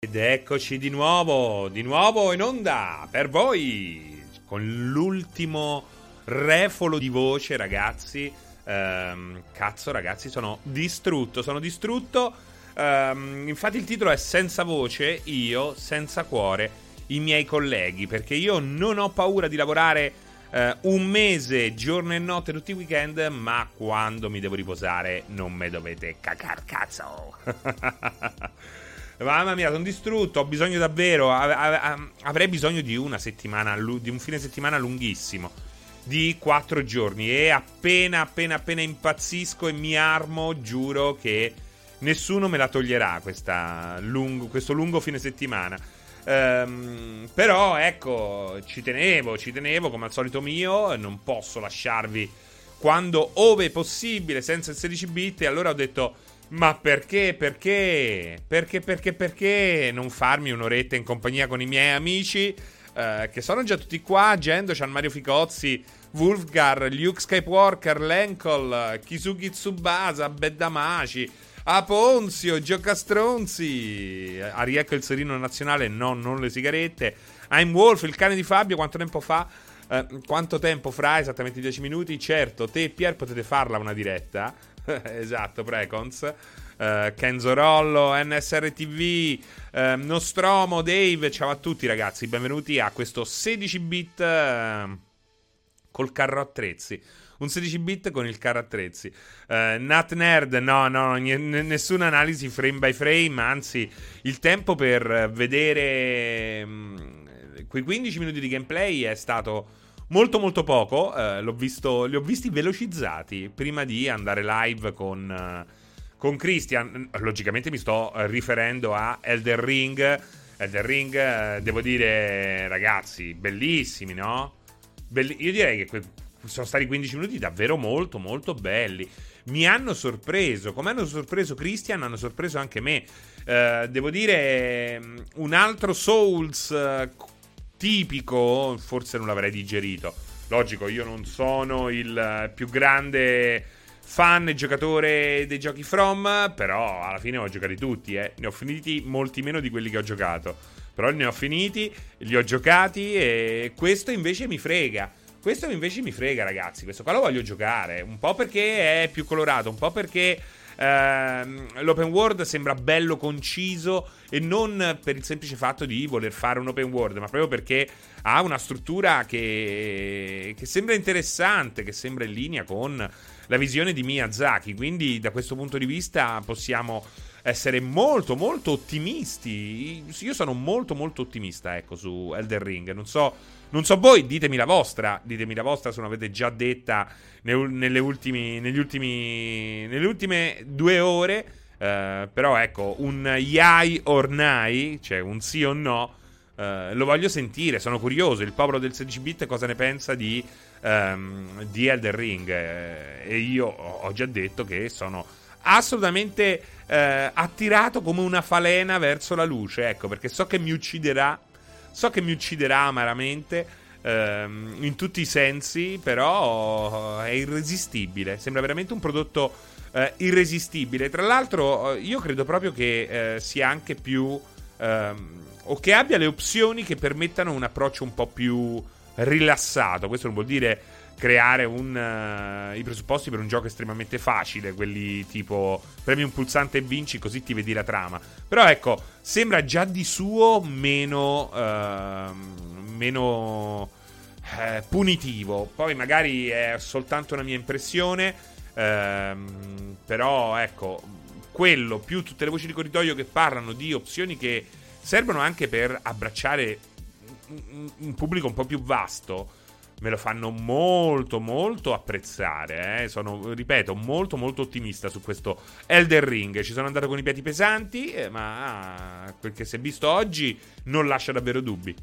Ed eccoci di nuovo, di nuovo in onda per voi con l'ultimo refolo di voce, ragazzi. Ehm, cazzo, ragazzi, sono distrutto, sono distrutto. Ehm, infatti il titolo è Senza voce, io, senza cuore, i miei colleghi, perché io non ho paura di lavorare eh, un mese, giorno e notte, tutti i weekend, ma quando mi devo riposare non me dovete cacar cazzo. Mamma mia, sono distrutto. Ho bisogno davvero. Avrei bisogno di una settimana, di un fine settimana lunghissimo. Di quattro giorni. E appena, appena, appena impazzisco e mi armo, giuro che nessuno me la toglierà lungo, questo lungo fine settimana. Um, però ecco, ci tenevo, ci tenevo come al solito mio. Non posso lasciarvi quando, ove possibile, senza il 16 bit. E allora ho detto ma perché, perché, perché, perché, perché non farmi un'oretta in compagnia con i miei amici? Eh, che sono già tutti qua. Gendo, c'han Mario Ficozzi, Wolfgar, Luke Skywalker, Lenkol, Kisugi Tsubasa, Beddamaci, Aponzio, Giocastronzi, Ariecco il serino nazionale, no, non le sigarette. I'm Wolf, il cane di Fabio, quanto tempo fa? Eh, quanto tempo fra? Esattamente 10 minuti. Certo, te e Pier potete farla una diretta. esatto, Precons. Uh, Kenzo Rollo, NSR TV, uh, Nostromo, Dave, ciao a tutti ragazzi, benvenuti a questo 16 bit uh, col carro attrezzi. Un 16 bit con il carro attrezzi. Uh, Nat Nerd, no, no, n- nessuna analisi frame by frame, anzi, il tempo per vedere um, quei 15 minuti di gameplay è stato Molto molto poco, eh, visto, li ho visti velocizzati prima di andare live con, eh, con Christian. Logicamente mi sto riferendo a Elder Ring. Elder Ring, eh, devo dire, ragazzi, bellissimi, no? Belli- io direi che que- sono stati 15 minuti davvero molto molto belli. Mi hanno sorpreso, come hanno sorpreso Christian, hanno sorpreso anche me. Uh, devo dire, mm, un altro Souls uh, tipico, forse non l'avrei digerito. Logico, io non sono il più grande fan e giocatore dei giochi From, però alla fine ho giocati tutti, eh. ne ho finiti molti meno di quelli che ho giocato. Però ne ho finiti, li ho giocati e questo invece mi frega. Questo invece mi frega, ragazzi. Questo qua lo voglio giocare. Un po' perché è più colorato, un po' perché ehm, l'open world sembra bello conciso e non per il semplice fatto di voler fare un open world, ma proprio perché ha una struttura che, che sembra interessante, che sembra in linea con la visione di Miyazaki. Quindi da questo punto di vista possiamo essere molto molto ottimisti. Io sono molto molto ottimista, ecco, su Elden Ring. Non so, non so voi, ditemi la vostra, ditemi la vostra se non avete già detta nelle, ultimi, negli ultimi, nelle ultime due ore. Uh, però ecco, un yai or nai, cioè un sì o no, uh, lo voglio sentire, sono curioso. Il popolo del 16-bit cosa ne pensa di, um, di Elden Ring? Uh, e io ho già detto che sono assolutamente attirato come una falena verso la luce, ecco, perché so che mi ucciderà, so che mi ucciderà amaramente ehm, in tutti i sensi, però è irresistibile. Sembra veramente un prodotto eh, irresistibile. Tra l'altro, eh, io credo proprio che eh, sia anche più. Ehm, o che abbia le opzioni che permettano un approccio un po' più rilassato. Questo non vuol dire creare un, uh, i presupposti per un gioco estremamente facile, quelli tipo premi un pulsante e vinci così ti vedi la trama. Però ecco, sembra già di suo meno... Uh, meno eh, punitivo. Poi magari è soltanto una mia impressione, ehm, però ecco, quello più tutte le voci di corridoio che parlano di opzioni che servono anche per abbracciare un pubblico un po' più vasto. Me lo fanno molto, molto apprezzare. Eh. Sono, ripeto, molto, molto ottimista su questo Elder Ring. Ci sono andato con i piedi pesanti, eh, ma ah, quel che si è visto oggi non lascia davvero dubbi.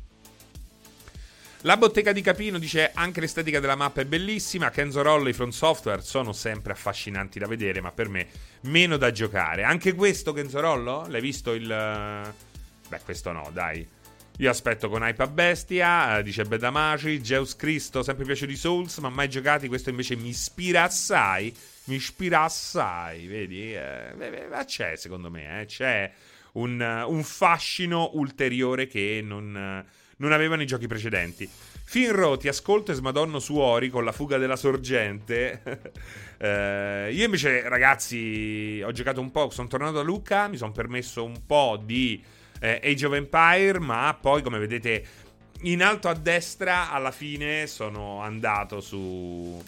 La bottega di Capino dice anche l'estetica della mappa è bellissima. Kenzo Roll e i Front Software sono sempre affascinanti da vedere, ma per me meno da giocare. Anche questo Kenzo Rollo? L'hai visto il... Beh, questo no, dai. Io aspetto con a bestia, eh, dice Bedamaci, Zeus Cristo, sempre piaciuto di Souls, ma mai giocati, questo invece mi ispira assai, mi ispira assai, vedi? Eh, ma c'è secondo me, eh, c'è un, un fascino ulteriore che non, non avevano i giochi precedenti. Finro, ti ascolto e smadonno su Ori con la fuga della sorgente. eh, io invece, ragazzi, ho giocato un po', sono tornato a Lucca, mi sono permesso un po' di eh, Age of Empire, ma poi, come vedete, in alto a destra, alla fine sono andato su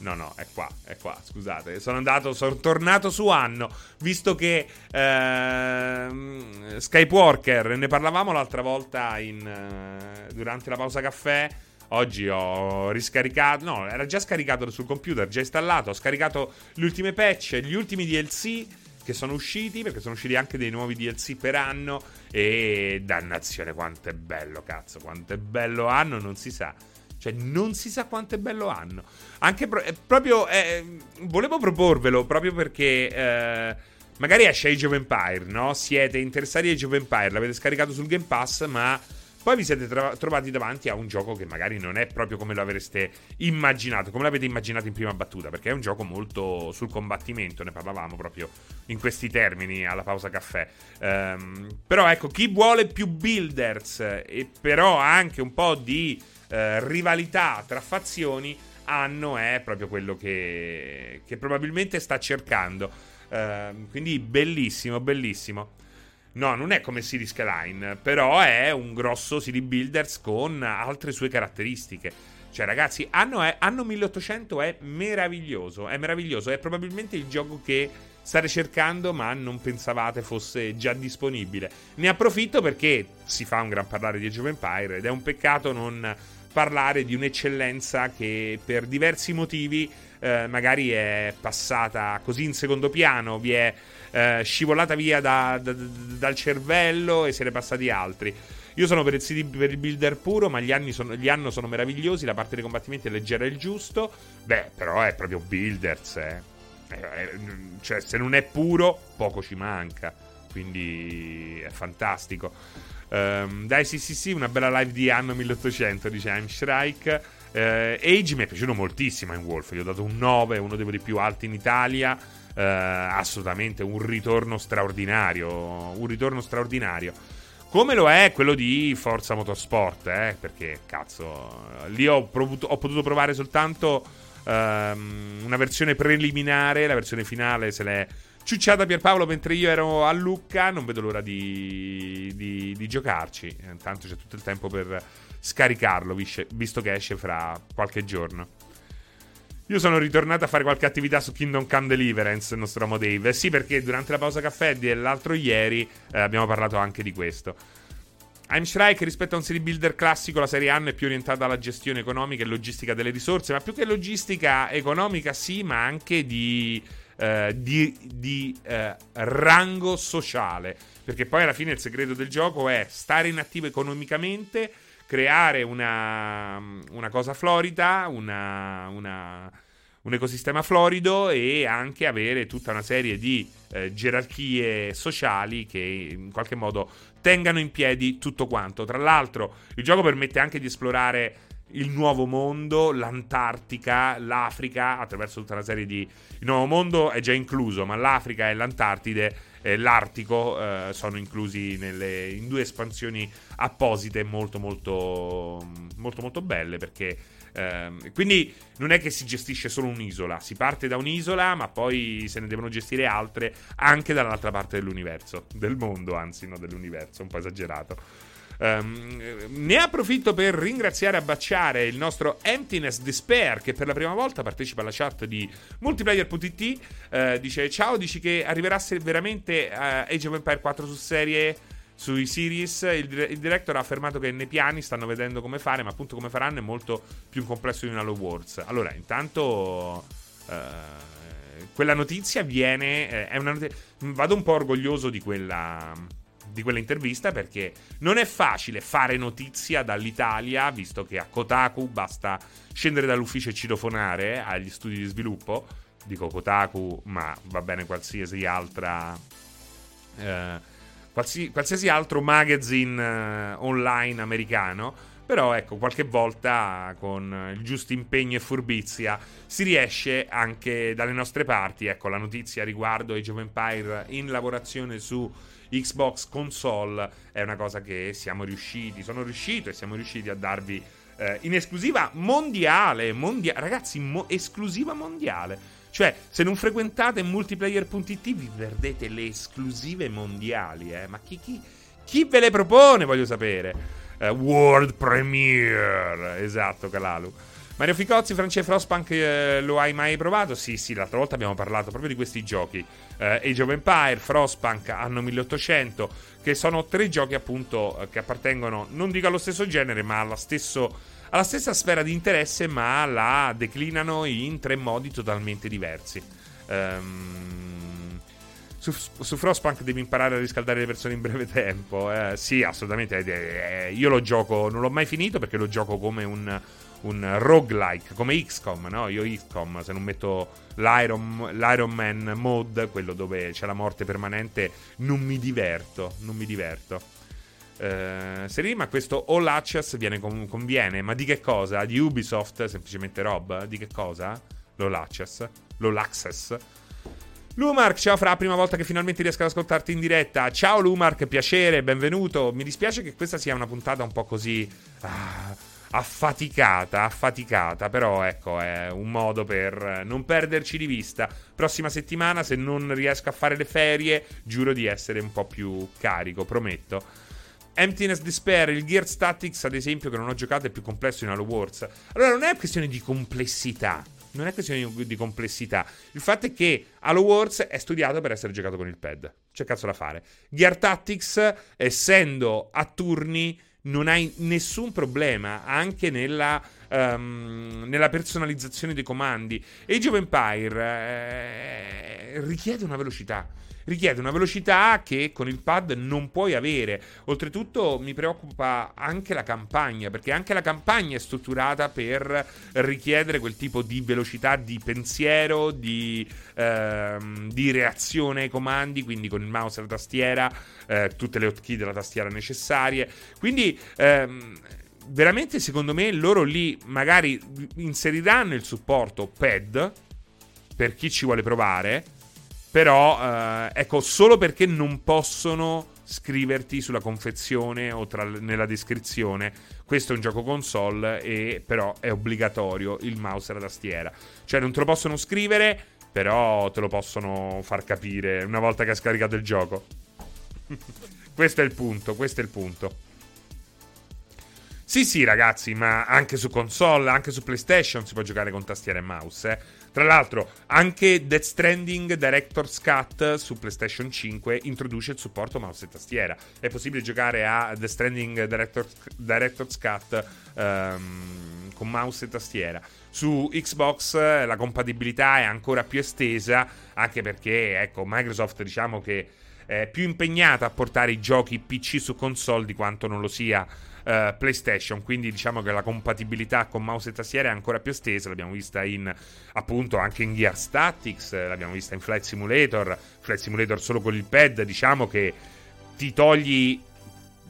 No, no, è qua, è qua, scusate. Sono andato, sono tornato su Anno, visto che uh, Skype ne parlavamo l'altra volta in, uh, durante la pausa caffè. Oggi ho riscaricato, no, era già scaricato sul computer, già installato, ho scaricato le ultime patch, gli ultimi DLC che sono usciti, perché sono usciti anche dei nuovi DLC per anno. E dannazione, quanto è bello, cazzo, quanto è bello anno, non si sa. Cioè, non si sa quanto è bello hanno. Anche pro- eh, proprio. Eh, volevo proporvelo proprio perché. Eh, magari esce Age of Empire, no? Siete interessati a Age of Empire, l'avete scaricato sul Game Pass, ma. Poi vi siete tra- trovati davanti a un gioco che magari non è proprio come lo avreste immaginato, come l'avete immaginato in prima battuta, perché è un gioco molto sul combattimento, ne parlavamo proprio in questi termini alla pausa caffè. Um, però ecco, chi vuole più builders e però anche un po' di eh, rivalità tra fazioni, Anno è proprio quello che, che probabilmente sta cercando. Uh, quindi bellissimo, bellissimo. No, non è come City Skyline, però è un grosso city builders con altre sue caratteristiche. Cioè, ragazzi, anno, è, anno 1800 è meraviglioso. È meraviglioso. È probabilmente il gioco che state cercando, ma non pensavate fosse già disponibile. Ne approfitto perché si fa un gran parlare di Age of Empire ed è un peccato non parlare di un'eccellenza che per diversi motivi eh, magari è passata così in secondo piano, vi è eh, scivolata via da, da, dal cervello e se ne passati altri. Io sono per il, CD, per il builder puro, ma gli anni, sono, gli anni sono meravigliosi, la parte dei combattimenti è leggera e il giusto. Beh, però è proprio builders, eh. Eh, cioè, se non è puro, poco ci manca. Quindi è fantastico. Um, dai, sì, sì, sì, una bella live di anno 1800, dice Heimstrike. Uh, Age mi è piaciuto moltissimo in Wolf, gli ho dato un 9, uno dei più alti in Italia. Uh, assolutamente un ritorno straordinario. Un ritorno straordinario. Come lo è quello di Forza Motorsport, eh? Perché, cazzo, lì ho, provuto, ho potuto provare soltanto um, una versione preliminare, la versione finale se l'è ciucciata Pierpaolo mentre io ero a Lucca. Non vedo l'ora di, di, di giocarci. Intanto c'è tutto il tempo per scaricarlo, visto che esce fra qualche giorno. Io sono ritornato a fare qualche attività su Kingdom Come Deliverance, il nostro amo Dave. Sì, perché durante la pausa caffè dell'altro ieri eh, abbiamo parlato anche di questo. Heimstrike rispetto a un serie builder classico, la serie Anno è più orientata alla gestione economica e logistica delle risorse, ma più che logistica economica sì, ma anche di eh, di, di eh, rango sociale. Perché poi alla fine il segreto del gioco è stare inattivo economicamente, creare una, una cosa florida, una, una, un ecosistema florido e anche avere tutta una serie di eh, gerarchie sociali che in qualche modo tengano in piedi tutto quanto. Tra l'altro, il gioco permette anche di esplorare il nuovo mondo, l'Antartica, l'Africa, attraverso tutta una serie di... Il nuovo mondo è già incluso, ma l'Africa e l'Antartide e l'Artico eh, sono inclusi nelle, in due espansioni apposite molto molto molto molto belle perché eh, quindi non è che si gestisce solo un'isola, si parte da un'isola ma poi se ne devono gestire altre anche dall'altra parte dell'universo, del mondo anzi, no dell'universo, un po' esagerato. Um, ne approfitto per ringraziare a baciare il nostro Emptiness Despair che per la prima volta partecipa alla chat di multiplayer.it. Uh, dice: Ciao, dici che arriverà veramente uh, Age of Empire 4 su serie sui series. Il, il, director ha affermato che nei piani stanno vedendo come fare, ma appunto come faranno è molto più complesso di una Halo Wars. Allora, intanto. Uh, quella notizia viene. Eh, notizia, vado un po' orgoglioso di quella di quella intervista perché non è facile fare notizia dall'Italia, visto che a Kotaku basta scendere dall'ufficio e citofonare agli studi di sviluppo. Dico Kotaku, ma va bene qualsiasi altra. Eh, qualsiasi, qualsiasi, altro magazine eh, online americano. Però ecco, qualche volta con il giusto impegno e furbizia si riesce anche dalle nostre parti. Ecco, la notizia riguardo Age of Empire in lavorazione su Xbox console è una cosa che siamo riusciti, sono riuscito e siamo riusciti a darvi eh, in esclusiva mondiale, mondia- ragazzi, mo- esclusiva mondiale. Cioè, se non frequentate multiplayer.it vi perdete le esclusive mondiali, eh? Ma chi, chi, chi ve le propone, voglio sapere. Uh, World Premiere, esatto, Calalu. Mario Ficozzi, Francesco Frostpunk, eh, lo hai mai provato? Sì, sì, l'altra volta abbiamo parlato proprio di questi giochi. Eh, Age of Empire, Frostpunk, Anno 1800, che sono tre giochi appunto eh, che appartengono, non dico allo stesso genere, ma alla, stesso, alla stessa sfera di interesse, ma la declinano in tre modi totalmente diversi. Um, su, su, Frostpunk devi imparare a riscaldare le persone in breve tempo. Eh, sì, assolutamente. Eh, eh, io lo gioco, non l'ho mai finito perché lo gioco come un un roguelike come XCOM, no? Io XCOM, se non metto l'Iron, l'Iron Man mode, quello dove c'è la morte permanente, non mi diverto, non mi diverto. Uh, se ma questo All Access viene con, conviene, ma di che cosa? Di Ubisoft, semplicemente Rob? Di che cosa? L'All Access? L'All Access? Lumark, ciao Fra, prima volta che finalmente riesco ad ascoltarti in diretta. Ciao Lumark, piacere, benvenuto. Mi dispiace che questa sia una puntata un po' così... Ah, affaticata, affaticata, però ecco, è un modo per non perderci di vista. Prossima settimana, se non riesco a fare le ferie, giuro di essere un po' più carico, prometto. Emptiness Despair, il Gear Statics, ad esempio, che non ho giocato, è più complesso in Halo Wars. Allora, non è questione di complessità. Non è questione di complessità. Il fatto è che Halo Wars è studiato per essere giocato con il pad. C'è cazzo da fare. Gear Tactics, essendo a turni non hai nessun problema anche nella, um, nella personalizzazione dei comandi. Age of Empire eh, richiede una velocità richiede una velocità che con il pad non puoi avere. Oltretutto mi preoccupa anche la campagna, perché anche la campagna è strutturata per richiedere quel tipo di velocità di pensiero, di, ehm, di reazione ai comandi, quindi con il mouse e la tastiera, eh, tutte le hotkey della tastiera necessarie. Quindi... Ehm, veramente secondo me loro lì magari inseriranno il supporto pad per chi ci vuole provare però, eh, ecco, solo perché non possono scriverti sulla confezione o tra, nella descrizione questo è un gioco console e però è obbligatorio il mouse e la tastiera. Cioè non te lo possono scrivere, però te lo possono far capire una volta che hai scaricato il gioco. questo è il punto, questo è il punto. Sì, sì, ragazzi, ma anche su console, anche su PlayStation si può giocare con tastiera e mouse, eh. Tra l'altro, anche Death Stranding Director's Cut su PlayStation 5 introduce il supporto mouse e tastiera. È possibile giocare a Death Stranding Director's, Director's Cut um, con mouse e tastiera. Su Xbox la compatibilità è ancora più estesa, anche perché, ecco, Microsoft diciamo che è più impegnata a portare i giochi PC su console di quanto non lo sia uh, PlayStation, quindi diciamo che la compatibilità con mouse e tastiera è ancora più estesa, l'abbiamo vista in appunto anche in Gear Statics, l'abbiamo vista in Flight Simulator, Flight Simulator solo con il pad, diciamo che ti togli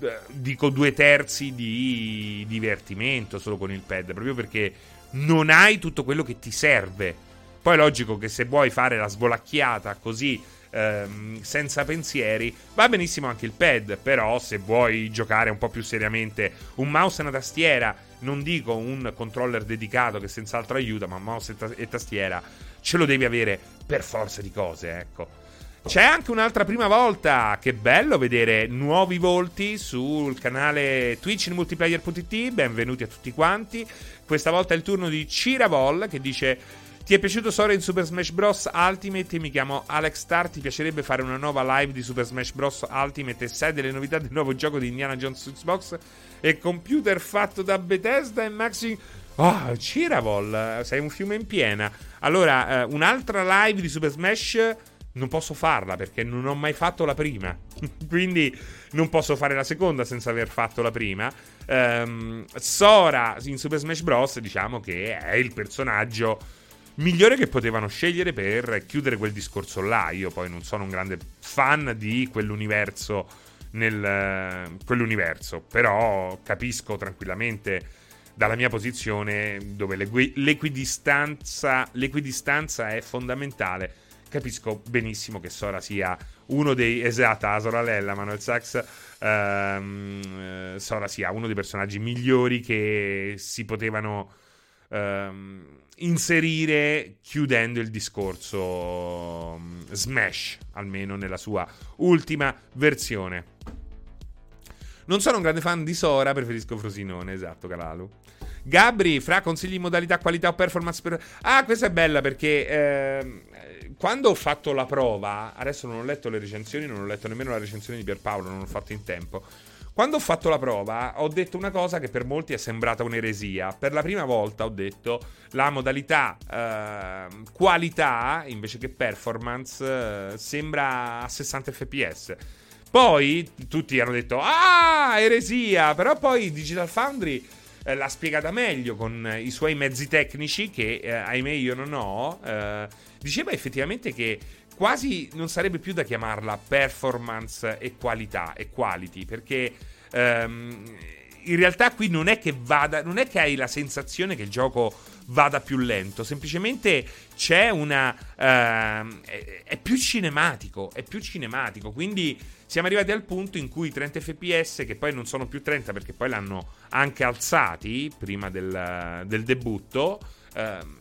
eh, dico due terzi di divertimento solo con il pad, proprio perché non hai tutto quello che ti serve. Poi è logico che se vuoi fare la svolacchiata così ehm, senza pensieri, va benissimo anche il pad, però se vuoi giocare un po' più seriamente un mouse e una tastiera, non dico un controller dedicato che senz'altro aiuta, ma mouse e, ta- tastiera ce lo devi avere per forza di cose, ecco. C'è anche un'altra prima volta. Che bello vedere nuovi volti sul canale Twitch in multiplayer.it. Benvenuti a tutti quanti. Questa volta è il turno di Ciravol che dice ti è piaciuto Sora in Super Smash Bros. Ultimate? Mi chiamo Alex Star. Ti piacerebbe fare una nuova live di Super Smash Bros. Ultimate e sai delle novità del nuovo gioco di Indiana Jones Xbox? E computer fatto da Bethesda e Maxi. Oh, Ciravol, sei un fiume in piena. Allora, eh, un'altra live di Super Smash non posso farla perché non ho mai fatto la prima. Quindi non posso fare la seconda senza aver fatto la prima. Um, Sora in Super Smash Bros. diciamo che è il personaggio migliore che potevano scegliere per chiudere quel discorso là. Io poi non sono un grande fan di quell'universo nel quell'universo, però capisco tranquillamente dalla mia posizione dove l'equidistanza, l'equidistanza è fondamentale capisco benissimo che Sora sia uno dei. Esatta, la sorella Manuel Sachs. Ehm, Sora sia uno dei personaggi migliori che si potevano ehm, inserire chiudendo il discorso um, Smash, almeno nella sua ultima versione. Non sono un grande fan di Sora, preferisco Frosinone, esatto, Calalu. Gabri, fra consigli in modalità qualità o performance per... Ah, questa è bella perché eh, quando ho fatto la prova, adesso non ho letto le recensioni, non ho letto nemmeno la recensione di Pierpaolo, non l'ho fatto in tempo. Quando ho fatto la prova ho detto una cosa che per molti è sembrata un'eresia. Per la prima volta ho detto la modalità eh, qualità invece che performance eh, sembra a 60 fps. Poi tutti hanno detto ah eresia, però poi Digital Foundry eh, l'ha spiegata meglio con i suoi mezzi tecnici che eh, ahimè io non ho. Eh, diceva effettivamente che quasi non sarebbe più da chiamarla performance e qualità e quality perché ehm, in realtà qui non è che vada non è che hai la sensazione che il gioco vada più lento semplicemente c'è una ehm, è, è più cinematico è più cinematico. Quindi siamo arrivati al punto in cui 30 fps che poi non sono più 30 perché poi l'hanno anche alzati prima del, del debutto ehm,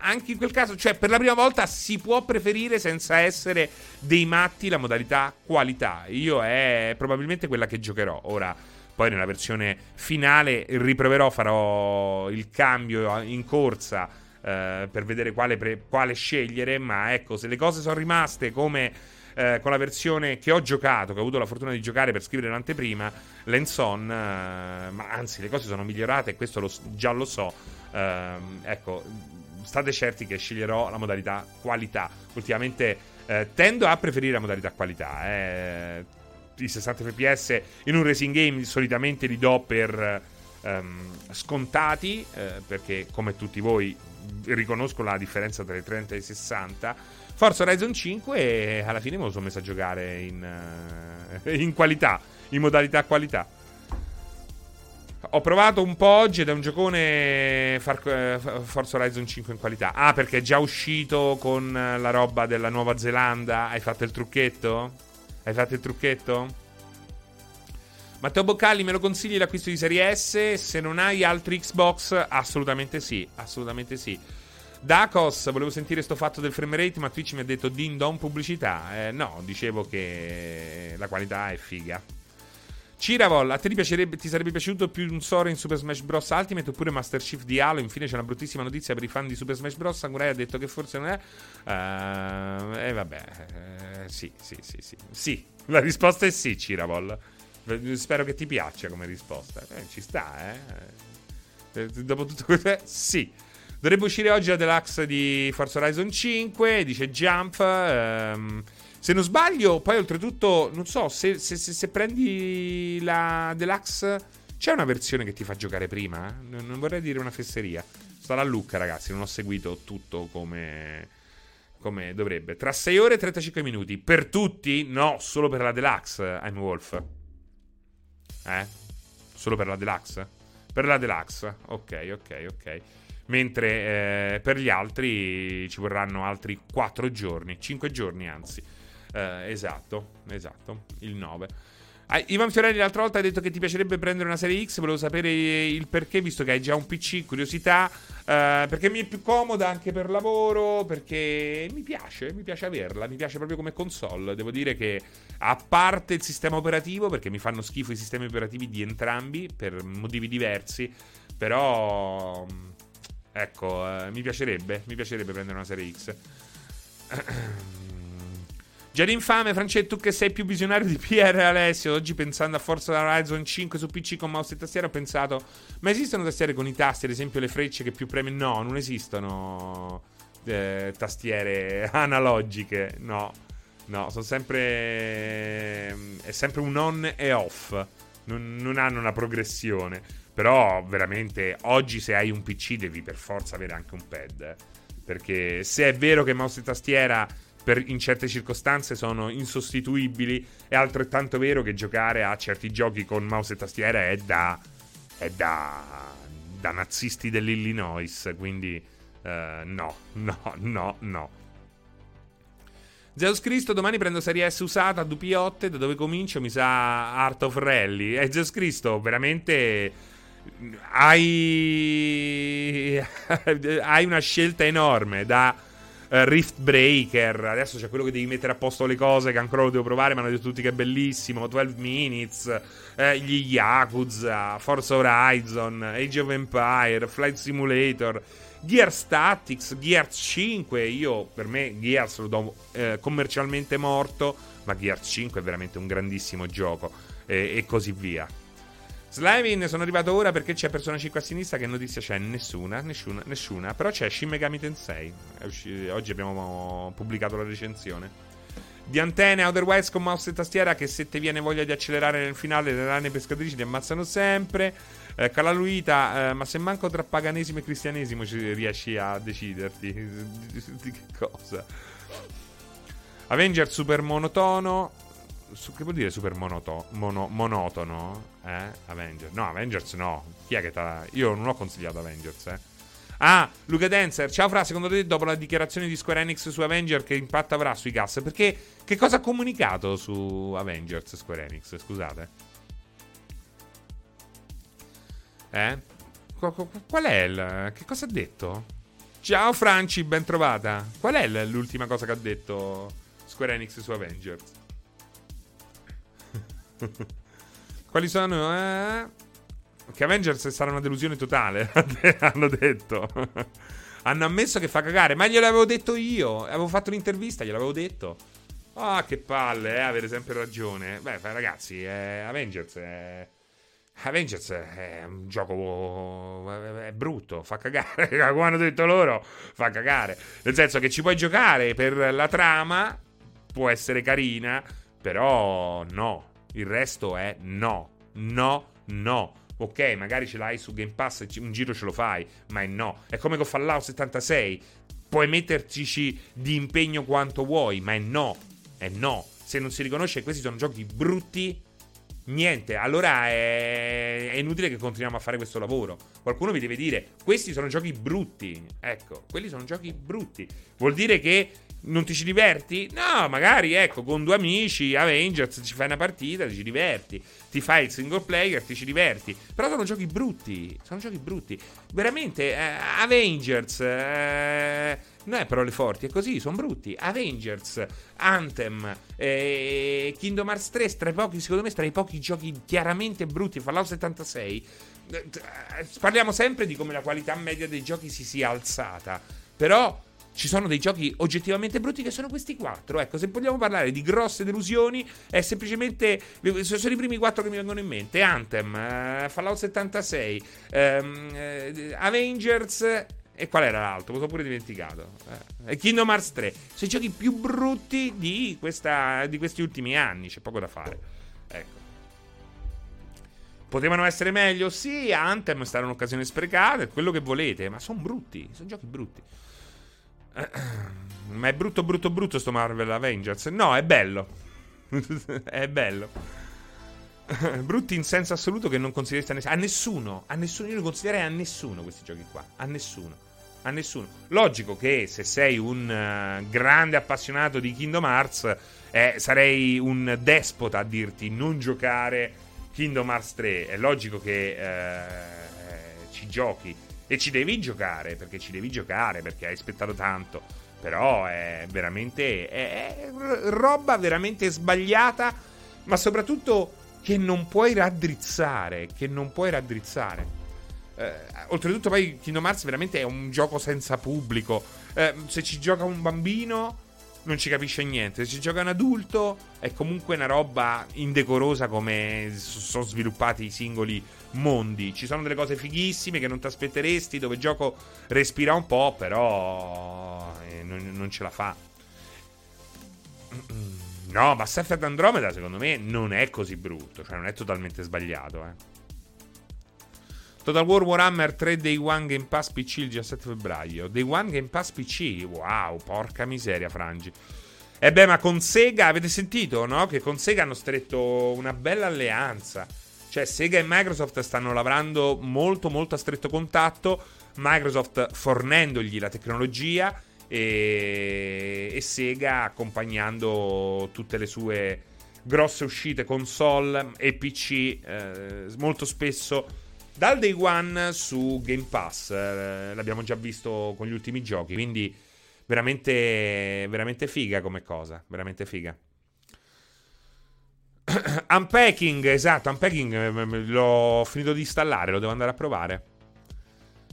anche in quel caso, cioè per la prima volta si può preferire senza essere dei matti la modalità qualità. Io è probabilmente quella che giocherò. Ora, poi nella versione finale riproverò, farò il cambio in corsa eh, per vedere quale, pre- quale, scegliere. Ma ecco, se le cose sono rimaste come... Eh, con la versione che ho giocato, che ho avuto la fortuna di giocare per scrivere l'anteprima, Lenson, eh, ma anzi le cose sono migliorate e questo lo, già lo so. Eh, ecco, state certi che sceglierò la modalità qualità. Ultimamente eh, tendo a preferire la modalità qualità. Eh. I 60 fps in un racing game solitamente li do per ehm, scontati, eh, perché come tutti voi riconosco la differenza tra i 30 e i 60. Forza Horizon 5 alla fine me lo sono messo a giocare in, uh, in qualità, in modalità qualità. Ho provato un po' oggi ed è un giocone Far, eh, Forza Horizon 5 in qualità. Ah, perché è già uscito con la roba della Nuova Zelanda. Hai fatto il trucchetto? Hai fatto il trucchetto? Matteo Boccalli, me lo consigli l'acquisto di Serie S? Se non hai altri Xbox, assolutamente sì. Assolutamente sì. Dacos, volevo sentire sto fatto del frame rate, ma Twitch mi ha detto din don pubblicità. Eh, no, dicevo che la qualità è figa. Ciravol, a te ti, ti, sarebbe piaciuto più un Sora in Super Smash Bros. Ultimate oppure Master Chief di Halo? Infine c'è una bruttissima notizia per i fan di Super Smash Bros. Sakurai ha detto che forse non è. Uh, e eh, vabbè, eh, sì, sì, sì, sì. Sì, la risposta è sì, Ciravol. Spero che ti piaccia come risposta. Eh, ci sta, eh. Dopo tutto questo, sì. Dovrebbe uscire oggi la deluxe di Forza Horizon 5, dice Jump. Ehm, se non sbaglio, poi oltretutto, non so, se, se, se, se prendi la Deluxe, c'è una versione che ti fa giocare prima? Non, non vorrei dire una fesseria. A Lucca, ragazzi, non ho seguito tutto come, come dovrebbe. Tra 6 ore e 35 minuti. Per tutti? No, solo per la Deluxe, I'm Wolf. Eh? Solo per la Deluxe? Per la Deluxe. Ok, ok, ok. Mentre eh, per gli altri ci vorranno altri 4 giorni, 5 giorni anzi. Eh, esatto, esatto, il 9. Ah, Ivan Fiorelli l'altra volta ha detto che ti piacerebbe prendere una serie X, volevo sapere il perché, visto che hai già un PC, curiosità, eh, perché mi è più comoda anche per lavoro, perché mi piace, mi piace averla, mi piace proprio come console. Devo dire che a parte il sistema operativo, perché mi fanno schifo i sistemi operativi di entrambi per motivi diversi, però ecco, eh, mi piacerebbe, mi piacerebbe prendere una serie X. Già infame, Francesco, tu che sei più visionario di Pierre e Alessio. Oggi pensando a Forza Horizon 5 su PC con mouse e tastiera ho pensato, ma esistono tastiere con i tasti, ad esempio le frecce che più premi? No, non esistono eh, tastiere analogiche, no. No, sono sempre... è sempre un on e off. Non, non hanno una progressione. Però veramente oggi se hai un PC devi per forza avere anche un pad. Perché se è vero che mouse e tastiera per, in certe circostanze sono insostituibili. È altrettanto vero che giocare a certi giochi con mouse e tastiera è da. è da. da nazisti dell'Illinois. Quindi. Uh, no, no, no, no. Zeus Cristo, domani prendo Serie S usata a DP8, da dove comincio mi sa Art of Rally. E eh, Zeus Cristo, veramente hai, hai una scelta enorme da Rift Breaker. Adesso c'è quello che devi mettere a posto le cose che ancora lo devo provare, ma hanno detto tutti che è bellissimo. 12 Minutes, eh, gli Yakuza, Forza Horizon, Age of Empire, Flight Simulator. Gears Tactics, Gears 5, io per me Gears lo do eh, commercialmente morto, ma Gears 5 è veramente un grandissimo gioco e, e così via. Slavin, sono arrivato ora perché c'è Persona 5 a sinistra. Che notizia c'è? Nessuna, nessuna, nessuna. Però c'è Shin Megami Tensei. Oggi abbiamo pubblicato la recensione. Di antenne Otherwise con mouse e tastiera che se ti viene voglia di accelerare nel finale le rane pescatrici ti ammazzano sempre. Eh, Calaluita, eh, ma se manco tra paganesimo e cristianesimo ci riesci a deciderti di che cosa? Avenger super monotono su, che vuol dire super monoto, mono, monotono? Eh? Avengers? No, Avengers no. Chi è che t'ha. Io non ho consigliato Avengers, eh. Ah, Luca Dancer, ciao Fra, secondo te dopo la dichiarazione di Square Enix su Avengers che impatto avrà sui gas? Perché che cosa ha comunicato su Avengers Square Enix? Scusate. Eh? Qual è il... Che cosa ha detto? Ciao Franci, ben trovata. Qual è l'ultima cosa che ha detto Square Enix su Avengers? Quali sono? Eh? Che Avengers sarà una delusione totale. hanno detto. hanno ammesso che fa cagare. Ma gliel'avevo detto io. Avevo fatto l'intervista, gliel'avevo detto. Ah, oh, che palle, eh, avere sempre ragione. Beh, ragazzi, eh, Avengers è. Avengers è un gioco è brutto, fa cagare, come hanno detto loro, fa cagare. Nel senso che ci puoi giocare per la trama, può essere carina, però no, il resto è no, no, no. Ok, magari ce l'hai su Game Pass, un giro ce lo fai, ma è no. È come con Fallout 76. Puoi metterci di impegno quanto vuoi, ma è no. È no. Se non si riconosce che questi sono giochi brutti, niente. Allora è, è inutile che continuiamo a fare questo lavoro. Qualcuno vi deve dire: questi sono giochi brutti. Ecco, quelli sono giochi brutti. Vuol dire che non ti ci diverti? No, magari ecco, con due amici, Avengers, ci fai una partita, ti ci diverti. Ti fai il single player, ti ci diverti. Però sono giochi brutti. Sono giochi brutti. Veramente, eh, Avengers. Eh, non è parole forti, è così, sono brutti. Avengers, Anthem, eh, Kingdom Hearts 3, tra i pochi, secondo me, tra i pochi giochi chiaramente brutti. Fallout 76. Eh, parliamo sempre di come la qualità media dei giochi si sia alzata. Però ci sono dei giochi oggettivamente brutti che sono questi quattro. Ecco, se vogliamo parlare di grosse delusioni, è semplicemente. Sono i primi quattro che mi vengono in mente: Anthem, uh, Fallout 76, um, uh, Avengers. E qual era l'altro? Lo pure dimenticato. Eh, Kingdom Hearts 3. Sono i giochi più brutti di, questa, di questi ultimi anni. C'è poco da fare. Ecco. Potevano essere meglio? Sì, Anthem è stata un'occasione sprecata, è quello che volete, ma sono brutti, sono giochi brutti. Ma è brutto, brutto, brutto sto Marvel Avengers. No, è bello. è bello. Brutti in senso assoluto che non considerate a nessuno. A nessuno. A nessuno. Io non consiglierei a nessuno questi giochi qua. A nessuno. A nessuno. Logico che se sei un uh, grande appassionato di Kingdom Hearts, eh, sarei un despota a dirti non giocare Kingdom Hearts 3. È logico che uh, ci giochi e ci devi giocare, perché ci devi giocare, perché hai aspettato tanto. Però è veramente. È, roba veramente sbagliata. Ma soprattutto che non puoi raddrizzare. Che non puoi raddrizzare. Eh, oltretutto, poi Kingdom Hearts veramente è un gioco senza pubblico. Eh, se ci gioca un bambino non ci capisce niente. Se ci gioca un adulto è comunque una roba indecorosa come sono sviluppati i singoli mondi. Ci sono delle cose fighissime che non ti aspetteresti, dove il gioco respira un po', però eh, non, non, ce la fa. No, Mass Effect Andromeda secondo me non è così brutto, cioè non è totalmente sbagliato, eh. Total War Warhammer 3 Day One Game Pass PC il 17 febbraio. Day One Game Pass PC. Wow, porca miseria, Frangi. E eh beh, ma con Sega avete sentito, no? Che con Sega hanno stretto una bella alleanza. Cioè, Sega e Microsoft stanno lavorando molto, molto a stretto contatto. Microsoft fornendogli la tecnologia e, e Sega accompagnando tutte le sue grosse uscite console e PC eh, molto spesso dal day one su Game Pass. Eh, l'abbiamo già visto con gli ultimi giochi, quindi veramente, veramente figa come cosa, veramente figa. unpacking, esatto, Unpacking eh, l'ho finito di installare, lo devo andare a provare.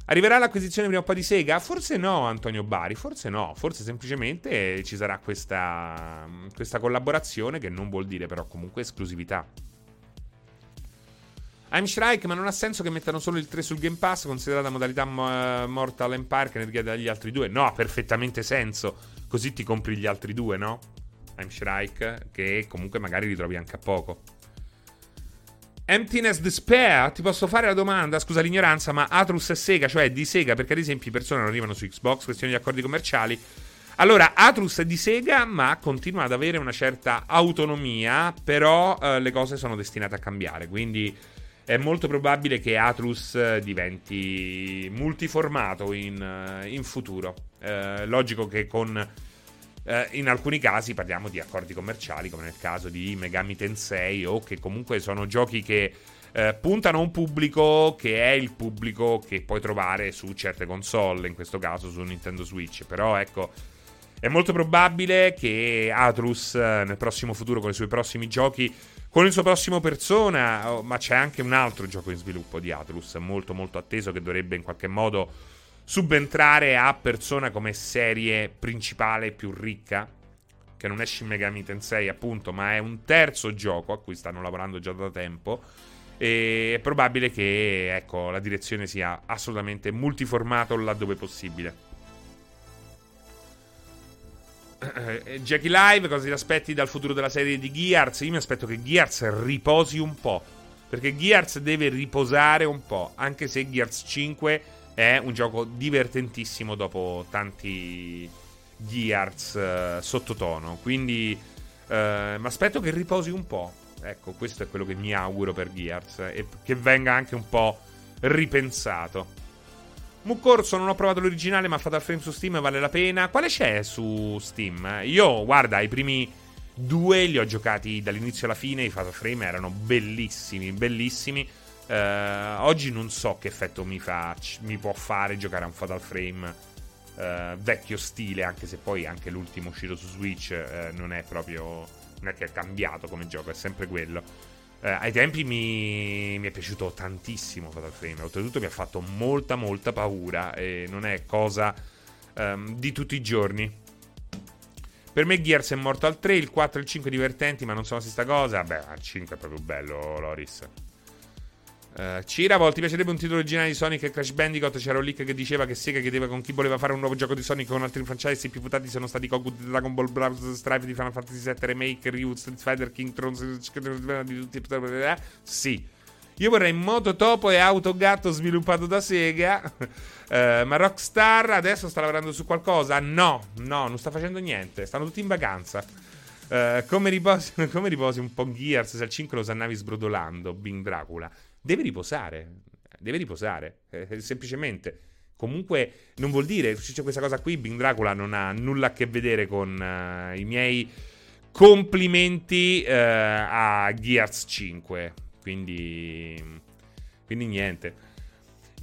Arriverà l'acquisizione prima o poi di Sega? Forse no, Antonio Bari, forse no, forse semplicemente ci sarà questa, questa collaborazione che non vuol dire però comunque esclusività. I'm Strike, ma non ha senso che mettano solo il 3 sul Game Pass, considerata modalità uh, Mortal Empire che ne richiede dagli altri due. No, ha perfettamente senso. Così ti compri gli altri due, no? I'm Strike, che comunque magari ritrovi anche a poco. Emptiness Despair, ti posso fare la domanda, scusa l'ignoranza, ma Atrus è Sega, cioè di Sega, perché ad esempio persone non arrivano su Xbox, questioni di accordi commerciali. Allora, Atrus è di Sega, ma continua ad avere una certa autonomia, però eh, le cose sono destinate a cambiare, quindi è molto probabile che Atrus eh, diventi multiformato in, eh, in futuro. Eh, logico che con eh, in alcuni casi parliamo di accordi commerciali, come nel caso di Megami Tensei, o che comunque sono giochi che eh, puntano a un pubblico che è il pubblico che puoi trovare su certe console, in questo caso su Nintendo Switch. Però ecco, è molto probabile che Atrus eh, nel prossimo futuro, con i suoi prossimi giochi, con il suo prossimo persona, oh, ma c'è anche un altro gioco in sviluppo di Atrus, molto molto atteso, che dovrebbe in qualche modo subentrare a Persona come serie principale più ricca, che non è Shin Megami Tensei appunto, ma è un terzo gioco a cui stanno lavorando già da tempo. E è probabile che ecco, la direzione sia assolutamente multiformato laddove possibile. Jackie Live, cosa ti aspetti dal futuro della serie di Gears? Io mi aspetto che Gears riposi un po'. Perché Gears deve riposare un po'. Anche se Gears 5 è un gioco divertentissimo dopo tanti Gears uh, sottotono. Quindi uh, mi aspetto che riposi un po'. Ecco, questo è quello che mi auguro per Gears. E che venga anche un po' ripensato. Mucorso, non ho provato l'originale, ma Fatal Frame su Steam vale la pena. Quale c'è su Steam? Io, guarda, i primi due li ho giocati dall'inizio alla fine. I Fatal Frame erano bellissimi, bellissimi. Uh, oggi non so che effetto mi, fa, mi può fare giocare a un Fatal Frame uh, vecchio stile, anche se poi anche l'ultimo uscito su Switch uh, non è proprio. Non è che è cambiato come gioco, è sempre quello. Ai tempi mi, mi, è piaciuto tantissimo Fatal Frame. Oltretutto mi ha fatto molta, molta paura. E non è cosa um, di tutti i giorni. Per me Gears è morto al 3, il 4 e il 5 divertenti, ma non sono la stessa cosa. Beh, il 5 è proprio bello, Loris. Uh, Cira, volte piacerebbe un titolo originale di Sonic e Crash Bandicoot. C'era un leak che diceva che Sega chiedeva con chi voleva fare un nuovo gioco di Sonic con altri franchise. I più votati sono stati Goku, Dragon Ball Bros. Strife di Final Fantasy VII Remake, Ryu, Street Fighter, King Thrones di tutti. Sì. Io vorrei Moto Topo e Autogatto sviluppato da Sega. Uh, ma Rockstar adesso sta lavorando su qualcosa? No, no, non sta facendo niente. Stanno tutti in vacanza. Uh, come, riposi, come riposi un po' Gears se al 5 lo sannavi sbrodolando, Bing Dracula? Deve riposare. Deve riposare. Eh, semplicemente. Comunque, non vuol dire. C'è questa cosa qui. Bing Dracula non ha nulla a che vedere con uh, i miei complimenti uh, a Gears 5. Quindi. Quindi niente.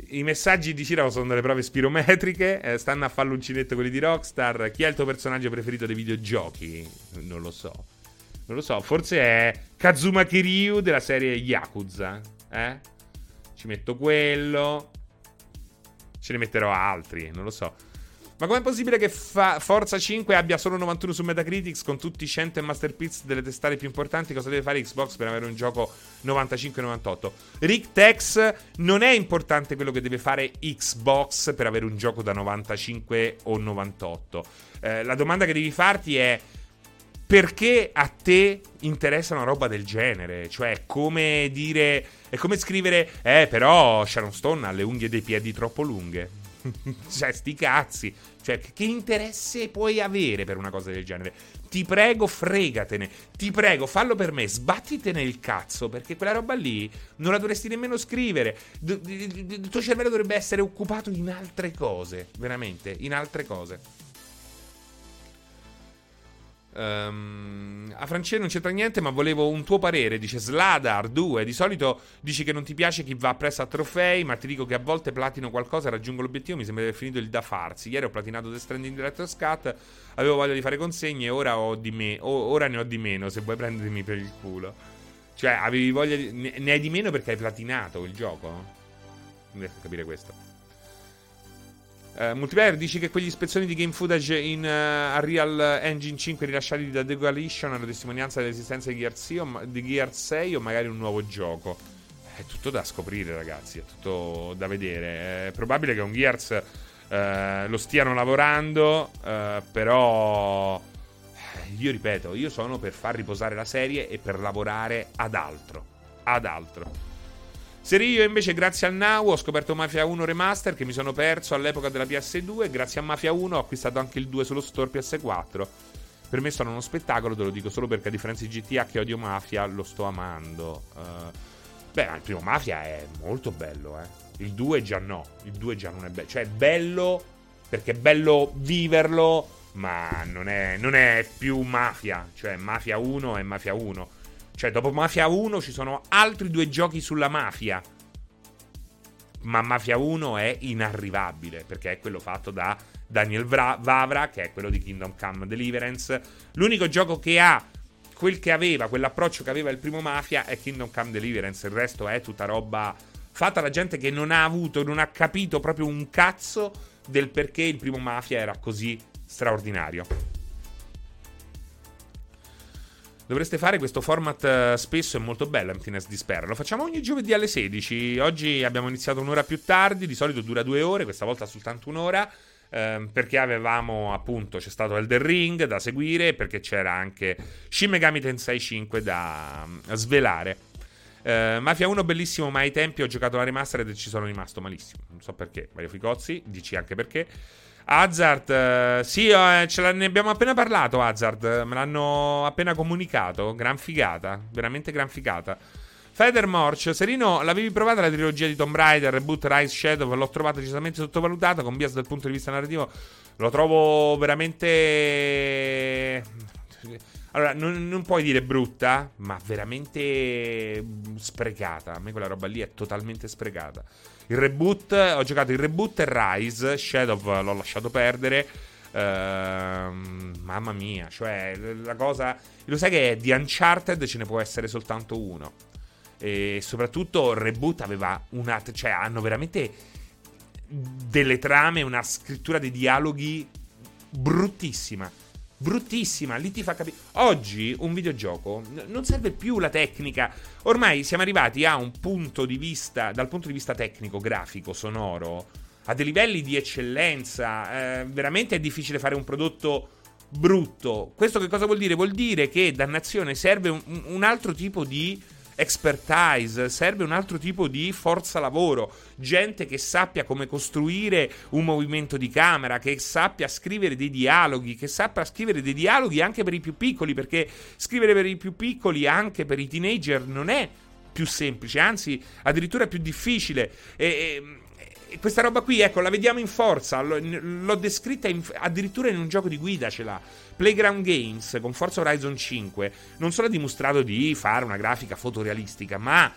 I messaggi di Ciro sono delle prove spirometriche. Eh, stanno a fare l'uncinetto quelli di Rockstar. Chi è il tuo personaggio preferito dei videogiochi? Non lo so. Non lo so. Forse è Kazuma Kiryu della serie Yakuza. Eh? Ci metto quello. Ce ne metterò altri, non lo so. Ma com'è possibile che fa- Forza 5 abbia solo 91 su Metacritics con tutti i 100 e Masterpiece delle testate più importanti? Cosa deve fare Xbox per avere un gioco 95-98? Rick Tex non è importante quello che deve fare Xbox per avere un gioco da 95 o 98. Eh, la domanda che devi farti è perché a te interessa una roba del genere? Cioè, come dire. È come scrivere. Eh, però Sharon Stone ha le unghie dei piedi troppo lunghe. cioè, sti cazzi. Cioè, che interesse puoi avere per una cosa del genere? Ti prego, fregatene. Ti prego, fallo per me. Sbattitene il cazzo. Perché quella roba lì non la dovresti nemmeno scrivere. il tuo cervello dovrebbe essere occupato in altre cose. Veramente, in altre cose. Um, a Francesco non c'entra niente, ma volevo un tuo parere. Dice Sladar 2. Di solito dici che non ti piace chi va appresso a trofei, ma ti dico che a volte platino qualcosa e raggiungo l'obiettivo. Mi sembra di aver finito il da farsi. Ieri ho platinato The Stranding Director's Cut. Avevo voglia di fare consegne ora, ho di me- ora ne ho di meno. Se vuoi prendermi per il culo. Cioè, avevi voglia di. Ne hai di meno perché hai platinato il gioco? Non riesco a capire questo. Uh, multiplayer dici che quegli spezzoni di game footage in uh, Unreal Engine 5 rilasciati da The Coalition hanno testimonianza dell'esistenza di Gear, 6 o, di Gear 6 o magari un nuovo gioco. È tutto da scoprire, ragazzi. È tutto da vedere. È probabile che un Gears uh, lo stiano lavorando, però. Io ripeto, io sono per far riposare la serie e per lavorare ad altro. Ad altro. Serie io invece grazie al Now ho scoperto Mafia 1 Remaster che mi sono perso all'epoca della PS2 grazie a Mafia 1 ho acquistato anche il 2 sullo store PS4. Per me sono uno spettacolo, te lo dico solo perché a differenza di GTA che odio Mafia lo sto amando. Uh, beh, il primo Mafia è molto bello, eh. Il 2 già no, il 2 già non è bello. Cioè è bello perché è bello viverlo, ma non è, non è più Mafia. Cioè Mafia 1 è Mafia 1. Cioè, dopo Mafia 1 ci sono altri due giochi sulla mafia. Ma Mafia 1 è inarrivabile perché è quello fatto da Daniel Vra- Vavra, che è quello di Kingdom Come Deliverance. L'unico gioco che ha quel che aveva, quell'approccio che aveva il primo Mafia è Kingdom Come Deliverance. Il resto è tutta roba fatta da gente che non ha avuto, non ha capito proprio un cazzo del perché il primo Mafia era così straordinario. Dovreste fare questo format uh, spesso, è molto bello Emptiness Despair. Lo facciamo ogni giovedì alle 16. Oggi abbiamo iniziato un'ora più tardi, di solito dura due ore, questa volta soltanto un'ora. Uh, perché avevamo appunto c'è stato Elder Ring da seguire perché c'era anche Shin Megami Tensei 5 da uh, svelare. Uh, Mafia 1 bellissimo, ma ai tempi ho giocato la remastered e ci sono rimasto malissimo. Non so perché, Mario Ficozzi, dici anche perché. Hazard, eh, sì, eh, ce ne abbiamo appena parlato. Hazard, me l'hanno appena comunicato. Gran figata, veramente gran figata. Federmorch, Serino, l'avevi provata la trilogia di Tomb Raider, Reboot, Rise, Shadow? L'ho trovata decisamente sottovalutata, con bias dal punto di vista narrativo. Lo trovo veramente. Allora, non, non, puoi dire brutta, ma veramente sprecata. A me quella roba lì è totalmente sprecata. Il reboot, ho giocato il reboot e Rise, Shadow l'ho lasciato perdere. Uh, mamma mia, cioè la cosa. Lo sai che di Uncharted ce ne può essere soltanto uno. E soprattutto reboot aveva una. cioè hanno veramente delle trame, una scrittura dei dialoghi bruttissima bruttissima. Lì ti fa capire. Oggi un videogioco non serve più la tecnica. Ormai siamo arrivati a un punto di vista, dal punto di vista tecnico, grafico, sonoro, a dei livelli di eccellenza. Eh, veramente è difficile fare un prodotto brutto. Questo che cosa vuol dire? Vuol dire che, dannazione, serve un, un altro tipo di expertise, serve un altro tipo di forza lavoro, gente che sappia come costruire un movimento di camera, che sappia scrivere dei dialoghi, che sappia scrivere dei dialoghi anche per i più piccoli, perché scrivere per i più piccoli anche per i teenager non è più semplice, anzi addirittura più difficile. E, e, questa roba qui, ecco, la vediamo in forza. L'ho descritta in, addirittura in un gioco di guida ce l'ha. Playground Games con Forza Horizon 5 non solo ha dimostrato di fare una grafica fotorealistica, ma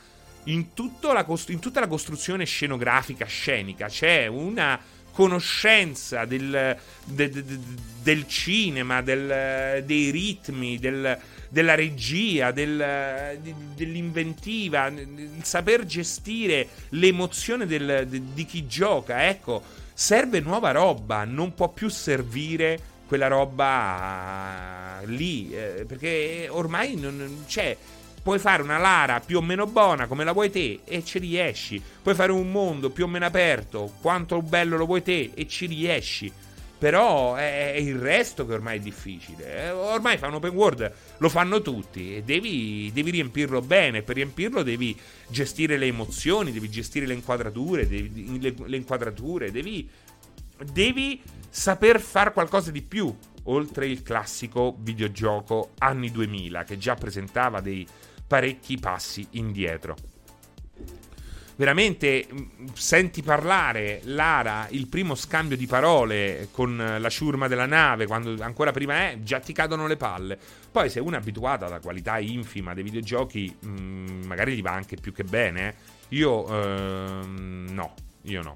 in, la, in tutta la costruzione scenografica, scenica, c'è una conoscenza del, de, de, de, del cinema, del, dei ritmi, del, della regia, del, dell'inventiva, il saper gestire l'emozione di chi gioca. Ecco, serve nuova roba, non può più servire quella roba lì, eh, perché ormai non c'è puoi fare una Lara più o meno buona come la vuoi te e ci riesci. Puoi fare un mondo più o meno aperto, quanto bello lo vuoi te e ci riesci. Però è il resto che ormai è difficile. Eh, ormai fa un open world, lo fanno tutti e devi, devi, riempirlo bene. Per riempirlo devi gestire le emozioni, devi gestire le inquadrature, devi, le, le inquadrature, devi, devi saper fare qualcosa di più. Oltre il classico videogioco anni 2000 che già presentava dei parecchi passi indietro. veramente mm, senti parlare Lara il primo scambio di parole con la ciurma della nave, quando ancora prima è, già ti cadono le palle. Poi se uno è abituato alla qualità infima dei videogiochi, mh, mm, magari gli va anche più che bene. Eh. Io ehm, no, io no.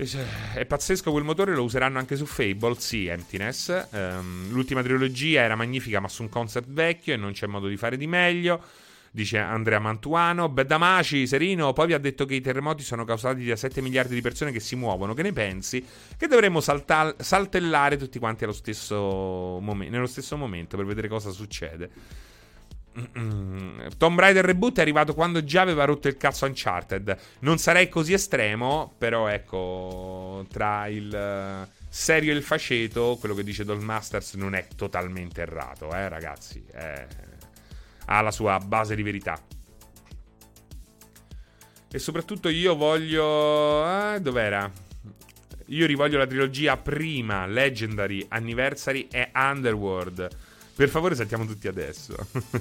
È pazzesco quel motore, lo useranno anche su Fable, sì, Emptiness. Um, l'ultima trilogia era magnifica, ma su un concept vecchio e non c'è modo di fare di meglio. Dice Andrea Mantuano. Bedamaci, Serino, poi vi ha detto che i terremoti sono causati da 7 miliardi di persone che si muovono. Che ne pensi? Che dovremmo salta- saltellare tutti quanti stesso mom- nello stesso momento per vedere cosa succede. Tomb Raider Reboot è arrivato quando già aveva rotto il cazzo Uncharted. Non sarei così estremo, però ecco, tra il uh, serio e il faceto, quello che dice Doll Masters non è totalmente errato, eh ragazzi. È... Ha la sua base di verità. E soprattutto io voglio... Eh, dov'era? Io rivoglio la trilogia prima, Legendary, Anniversary e Underworld per favore, sentiamo tutti adesso.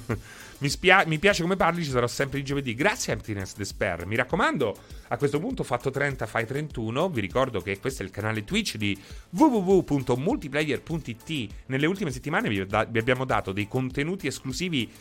mi, spia- mi, piace come parli, ci sarò sempre di giovedì. Grazie, Emptiness Despair. Mi raccomando, a questo punto fatto 30, fai 31. Vi ricordo che questo è il canale Twitch di www.multiplayer.it. Nelle ultime settimane vi, da- vi abbiamo dato dei contenuti esclusivi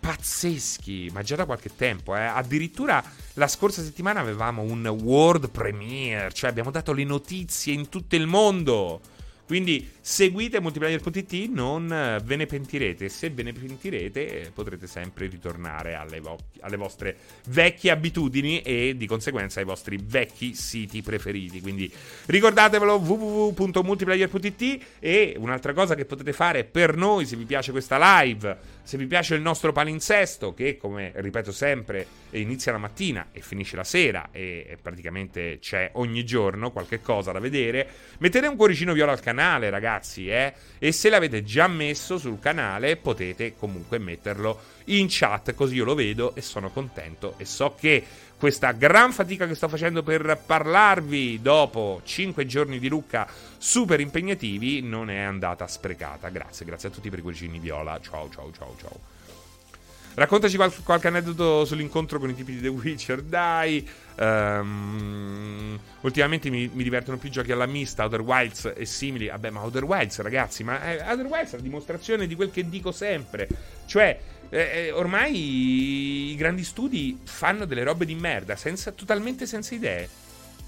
pazzeschi, ma già da qualche tempo. Eh. Addirittura la scorsa settimana avevamo un world premiere, cioè abbiamo dato le notizie in tutto il mondo. Quindi seguite multiplayer.it, non eh, ve ne pentirete. Se ve ne pentirete, eh, potrete sempre ritornare alle, vo- alle, vostre vecchie abitudini e di conseguenza ai vostri vecchi siti preferiti. Quindi ricordatevelo www.multiplayer.it e un'altra cosa che potete fare per noi se vi piace questa live, se vi piace il nostro palinsesto, che come ripeto sempre inizia la mattina e finisce la sera e praticamente c'è ogni giorno qualche cosa da vedere, mettete un cuoricino viola al canale ragazzi, eh? E se l'avete già messo sul canale, potete comunque metterlo in chat, così io lo vedo e sono contento e so che questa gran fatica che sto facendo per parlarvi dopo 5 giorni di Lucca super impegnativi non è andata sprecata. Grazie, grazie a tutti per i cuoricini viola. Ciao, ciao, ciao, ciao. Raccontaci qual- qualche aneddoto sull'incontro con i tipi di The Witcher, dai. Um, ultimamente mi, mi, divertono più giochi alla mista, Outer Wilds e simili. Vabbè, ma Outer Wilds, ragazzi, ma eh, Outer Wilds è la dimostrazione di quel che dico sempre. Cioè, eh, eh, ormai i grandi studi fanno delle robe di merda, senza, totalmente senza idee.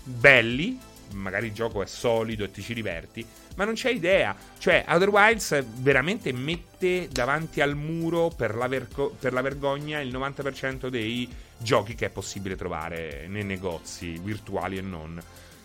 Belli, magari il gioco è solido e ti ci diverti, ma non c'è idea. Cioè, Outer Wilds veramente mette davanti al muro per la, vergo- per la vergogna il 90% dei giochi che è possibile trovare nei negozi virtuali e non.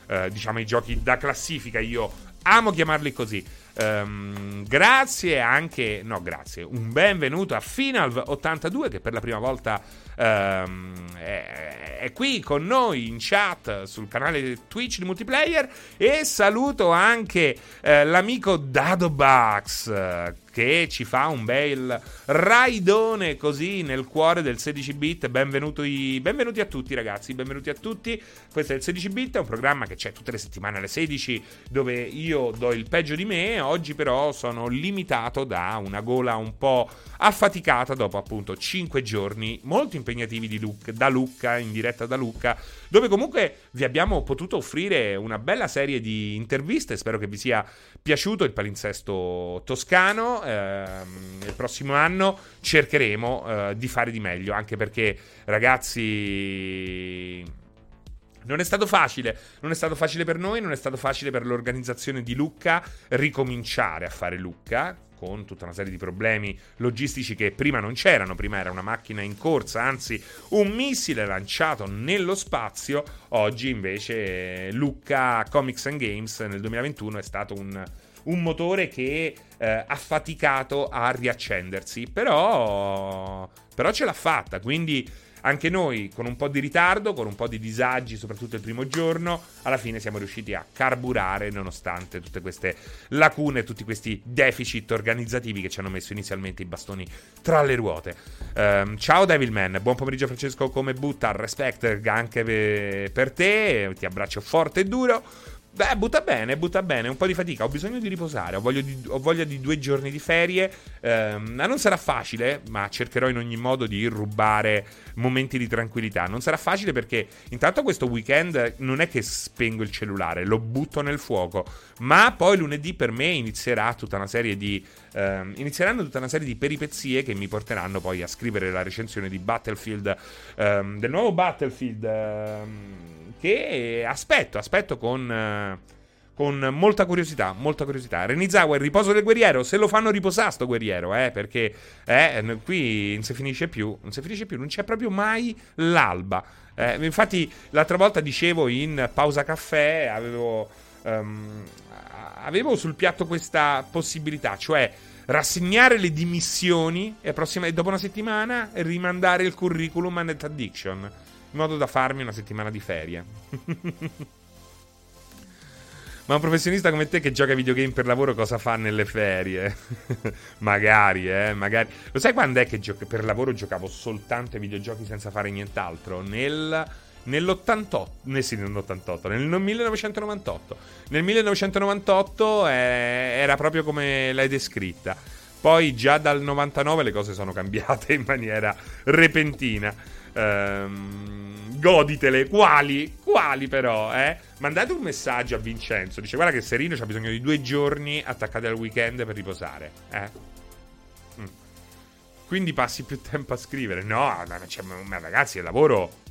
Uh, diciamo i giochi da classifica, io amo chiamarli così. Um, grazie anche, no, grazie, un benvenuto a Final82 che per la prima volta um, è, è, qui con noi in chat sul canale Twitch di multiplayer e saluto anche uh, l'amico Dado Bucks che ci fa un bel raidone così nel cuore del 16 bit. Benvenuti, benvenuti a tutti ragazzi, benvenuti a tutti. Questo è il 16 bit, è un programma che c'è tutte le settimane alle 16 dove io do il peggio di me. Oggi però sono limitato da una gola un po' affaticata dopo appunto 5 giorni molto impegnativi Luc- da Lucca, in diretta da Lucca, dove comunque vi abbiamo potuto offrire una bella serie di interviste. Spero che vi sia piaciuto il palinsesto toscano. Ehm, il prossimo anno cercheremo eh, di fare di meglio, anche perché ragazzi... Non è stato facile, non è stato facile per noi, non è stato facile per l'organizzazione di Lucca ricominciare a fare Lucca con tutta una serie di problemi logistici che prima non c'erano, prima era una macchina in corsa, anzi un missile lanciato nello spazio, oggi invece Lucca Comics and Games nel 2021 è stato un, un motore che eh, ha faticato a riaccendersi, però, però ce l'ha fatta, quindi anche noi, con un po' di ritardo, con un po' di disagi, soprattutto il primo giorno, alla fine siamo riusciti a carburare nonostante tutte queste lacune, tutti questi deficit organizzativi che ci hanno messo inizialmente i bastoni tra le ruote. Um, ciao Devilman, buon pomeriggio Francesco come butta, respect anche per te, ti abbraccio forte e duro. Beh, butta bene, butta bene, un po' di fatica, ho bisogno di riposare, ho voglia di, ho voglia di due giorni di ferie, ehm, non sarà facile, ma cercherò in ogni modo di rubare momenti di tranquillità. Non sarà facile perché intanto questo weekend non è che spengo il cellulare, lo butto nel fuoco, ma poi lunedì per me inizierà tutta una serie di... Ehm, inizieranno tutta una serie di peripezie che mi porteranno poi a scrivere la recensione di Battlefield, ehm, del nuovo Battlefield ehm, che aspetto, aspetto con, eh, con molta curiosità, molta curiosità. Renizawa, il riposo del guerriero, se lo fanno riposare sto guerriero, eh, perché eh, qui non si finisce più, non si finisce più, non c'è proprio mai l'alba. Eh, infatti l'altra volta dicevo in pausa caffè, avevo, um, avevo sul piatto questa possibilità, cioè rassegnare le dimissioni e, prossima, e dopo una settimana rimandare il curriculum a Net Addiction in modo da farmi una settimana di ferie. Ma un professionista come te che gioca ai videogame per lavoro cosa fa nelle ferie? magari, eh, magari. Lo sai quando è che gio- per lavoro giocavo soltanto ai videogiochi senza fare nient'altro? Nel, nell'88, eh, sì, nell'88, nel 1998. Nel 1998 eh, era proprio come l'hai descritta. Poi già dal 99 le cose sono cambiate in maniera repentina. Ehm, goditele. Quali? Quali però, eh? Mandate un messaggio a Vincenzo. Dice, guarda che Serino ha bisogno di due giorni attaccati al weekend per riposare. Eh? Mm. Quindi passi più tempo a scrivere. No, ma, ma ragazzi, il lavoro